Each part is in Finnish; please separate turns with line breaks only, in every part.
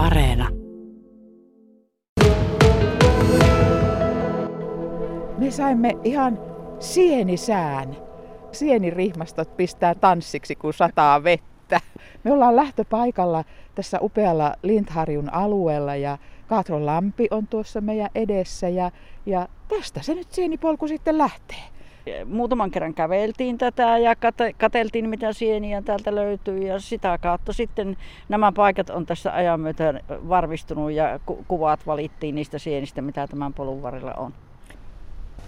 Areena.
Me saimme ihan sienisään. Sienirihmastot pistää tanssiksi, kun sataa vettä. Me ollaan lähtöpaikalla tässä upealla Lindharjun alueella ja Kaatron lampi on tuossa meidän edessä ja, ja tästä se nyt sienipolku sitten lähtee.
Muutaman kerran käveltiin tätä ja kateltiin mitä sieniä täältä löytyy ja sitä kautta sitten nämä paikat on tässä ajan myötä varmistunut ja kuvat valittiin niistä sienistä mitä tämän polun varrella on.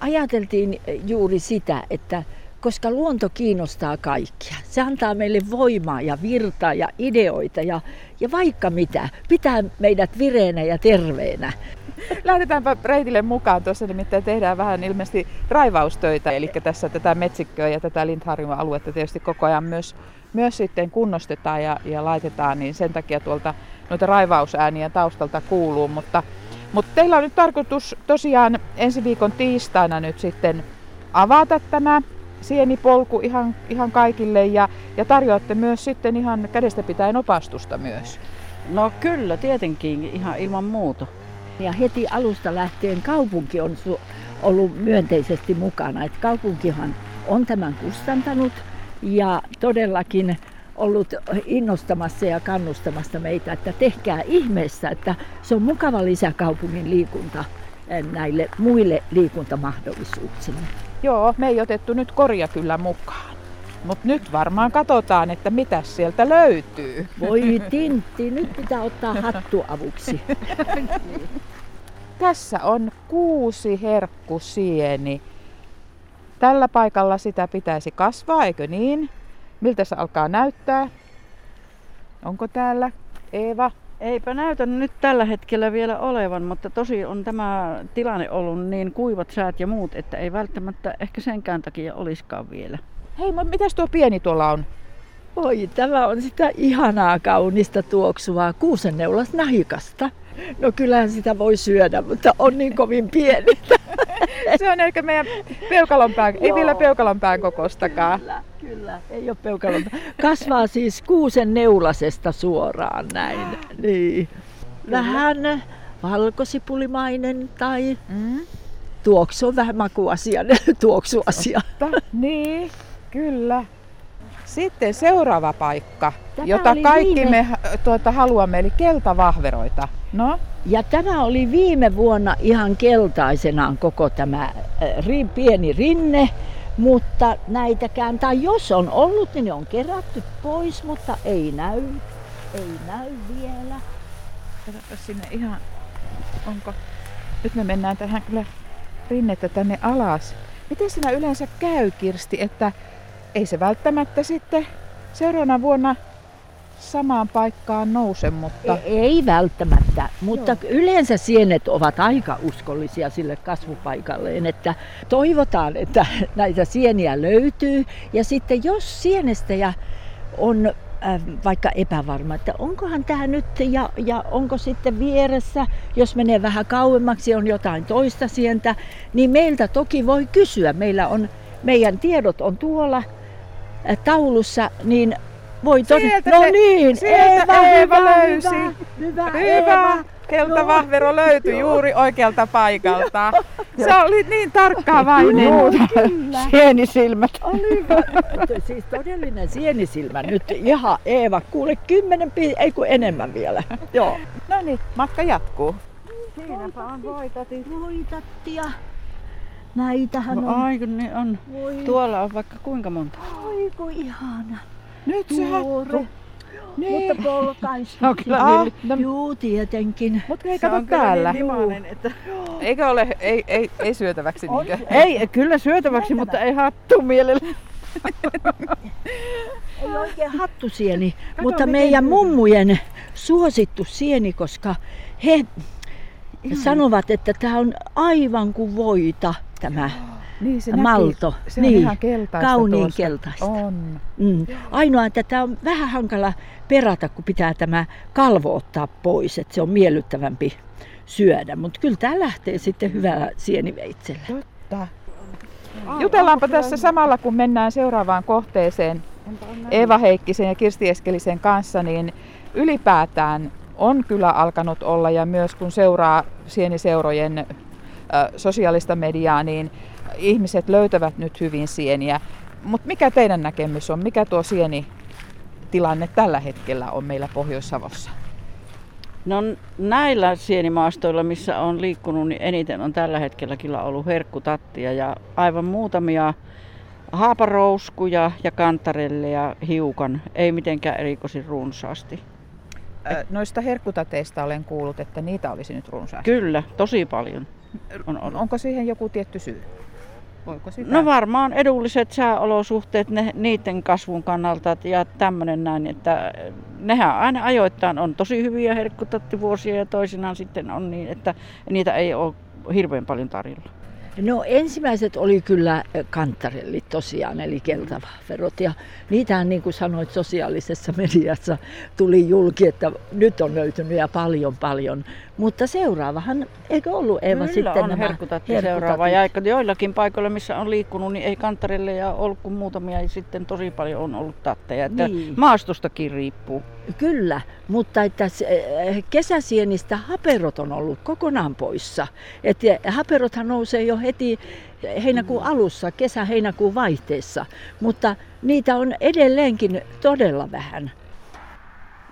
Ajateltiin juuri sitä, että koska luonto kiinnostaa kaikkia. Se antaa meille voimaa ja virtaa ja ideoita ja, ja vaikka mitä. Pitää meidät vireenä ja terveenä.
Lähdetäänpä reitille mukaan. Tuossa nimittäin tehdään vähän ilmeisesti raivaustöitä. Eli tässä tätä metsikköä ja tätä Lindharjun aluetta tietysti koko ajan myös, myös sitten kunnostetaan ja, ja laitetaan. Niin sen takia tuolta noita raivausääniä taustalta kuuluu. Mutta, mutta teillä on nyt tarkoitus tosiaan ensi viikon tiistaina nyt sitten avata tämä sienipolku ihan, ihan kaikille ja, ja tarjoatte myös sitten ihan kädestä pitäen opastusta myös.
No kyllä, tietenkin, ihan ilman muuta.
Ja heti alusta lähtien kaupunki on su- ollut myönteisesti mukana. Et kaupunkihan on tämän kustantanut ja todellakin ollut innostamassa ja kannustamassa meitä, että tehkää ihmeessä, että se on mukava lisä kaupungin liikunta näille muille liikuntamahdollisuuksille.
Joo, me ei otettu nyt korja kyllä mukaan. Mutta nyt varmaan katsotaan, että mitä sieltä löytyy.
Voi Tintti, nyt pitää ottaa hattu avuksi.
Tässä on kuusi herkkusieni. Tällä paikalla sitä pitäisi kasvaa, eikö niin? Miltä se alkaa näyttää? Onko täällä Eeva?
Eipä näytä nyt tällä hetkellä vielä olevan, mutta tosi on tämä tilanne ollut niin kuivat säät ja muut, että ei välttämättä ehkä senkään takia olisikaan vielä.
Hei, mutta mitäs tuo pieni tuolla on?
Oi, tämä on sitä ihanaa kaunista tuoksuvaa kuusenneulas nahikasta. No kyllähän sitä voi syödä, mutta on niin kovin pieni.
Se on ehkä meidän peukalonpään, ei vielä peukalonpään kokostakaan.
Kyllä, kyllä, ei ole peukalon. Kasvaa siis kuusen neulasesta suoraan näin. Niin. Vähän valkosipulimainen tai mm. tuoksu on vähän makuasia, tuoksuasia.
niin, kyllä. Sitten seuraava paikka, Tätä jota kaikki viime... me tuota, haluamme, eli keltavahveroita. No?
Ja tämä oli viime vuonna ihan keltaisenaan koko tämä äh, pieni rinne, mutta näitäkään, tai jos on ollut, niin ne on kerätty pois, mutta ei näy, ei näy vielä.
Katsota sinne ihan, onko, nyt me mennään tähän kyllä rinnettä tänne alas. Miten sinä yleensä käy, Kirsti, että ei se välttämättä sitten seuraavana vuonna samaan paikkaan nouse, mutta...
Ei, ei välttämättä, mutta Joo. yleensä sienet ovat aika uskollisia sille kasvupaikalleen, että toivotaan, että näitä sieniä löytyy. Ja sitten jos sienestäjä on äh, vaikka epävarma, että onkohan tämä nyt ja, ja onko sitten vieressä, jos menee vähän kauemmaksi, on jotain toista sientä, niin meiltä toki voi kysyä. Meillä on, meidän tiedot on tuolla äh, taulussa, niin voi todeta. Sieltä
no
se, niin,
sieltä Eeva, Eeva hyvä, löysi. Hyvä, hyvä. hyvä. Keltavahvero no. löytyi juuri oikealta paikalta. Se oli niin tarkkaavainen.
Joo, kyllä.
Sienisilmät.
Oli siis todellinen sienisilmä. Nyt ihan Eeva, kuule kymmenen, ei kun enemmän vielä. Joo.
No niin, matka jatkuu.
Siinäpä on voitati.
Voitattia. Näitähän
no,
on.
Aiku, niin on. Voi. Tuolla on vaikka kuinka monta.
Aiku ihana.
Nyt se hattu.
Niin. Mutta polkaisi.
No kyllä ah,
no, Juu, tietenkin.
Mutta ei kato täällä.
Niin limainen, että...
Eikö ole, ei, ei, ei syötäväksi niinkö?
Ei, kyllä syötäväksi, mutta ei hattu mielellä.
ei oikein hattusieni, kato, mutta meidän mummujen suosittu sieni, koska he Ihan. sanovat, että tämä on aivan kuin voita tämä.
Niin, se
malto.
Näki. Se on niin, ihan keltaista
Kauniin
tuosta.
keltaista.
On.
Mm. Ainoa, että tämä on vähän hankala perata, kun pitää tämä kalvo ottaa pois, että se on miellyttävämpi syödä. Mutta kyllä tämä lähtee sitten hyvällä sieniveitsellä.
Totta. Jutellaanpa tässä samalla, kun mennään seuraavaan kohteeseen Eva Heikkisen ja Kirsti Eskelisen kanssa, niin ylipäätään on kyllä alkanut olla ja myös kun seuraa sieniseurojen ö, sosiaalista mediaa, niin ihmiset löytävät nyt hyvin sieniä. Mutta mikä teidän näkemys on? Mikä tuo sieni tilanne tällä hetkellä on meillä Pohjois-Savossa?
No näillä sienimaastoilla, missä on liikkunut, niin eniten on tällä hetkellä kyllä ollut herkkutattia ja aivan muutamia haaparouskuja ja kantarelleja hiukan, ei mitenkään erikoisin runsaasti.
Noista herkkutateista olen kuullut, että niitä olisi nyt runsaasti.
Kyllä, tosi paljon.
On, on, onko siihen joku tietty syy?
Voiko sitä? No varmaan edulliset sääolosuhteet ne, niiden kasvun kannalta ja tämmöinen näin, että nehän aina ajoittain on tosi hyviä herkkutattivuosia ja toisinaan sitten on niin, että niitä ei ole hirveän paljon tarjolla.
No ensimmäiset oli kyllä kantarellit tosiaan, eli keltavaferot. Ja niitähän niin kuin sanoit sosiaalisessa mediassa tuli julki, että nyt on löytynyt ja paljon paljon. Mutta seuraavahan, eikö ollut Eeva
Kyllä
sitten
on
nämä
herkkutatti seuraava. Ja joillakin paikoilla, missä on liikkunut, niin ei kantarelle ja ollut kuin muutamia ja sitten tosi paljon on ollut tatteja. Että
Niin.
Maastostakin riippuu.
Kyllä, mutta että eh, kesäsienistä haperot on ollut kokonaan poissa. Et haperothan nousee jo heti heinäkuun alussa, kesä-heinäkuun vaihteessa, mutta niitä on edelleenkin todella vähän.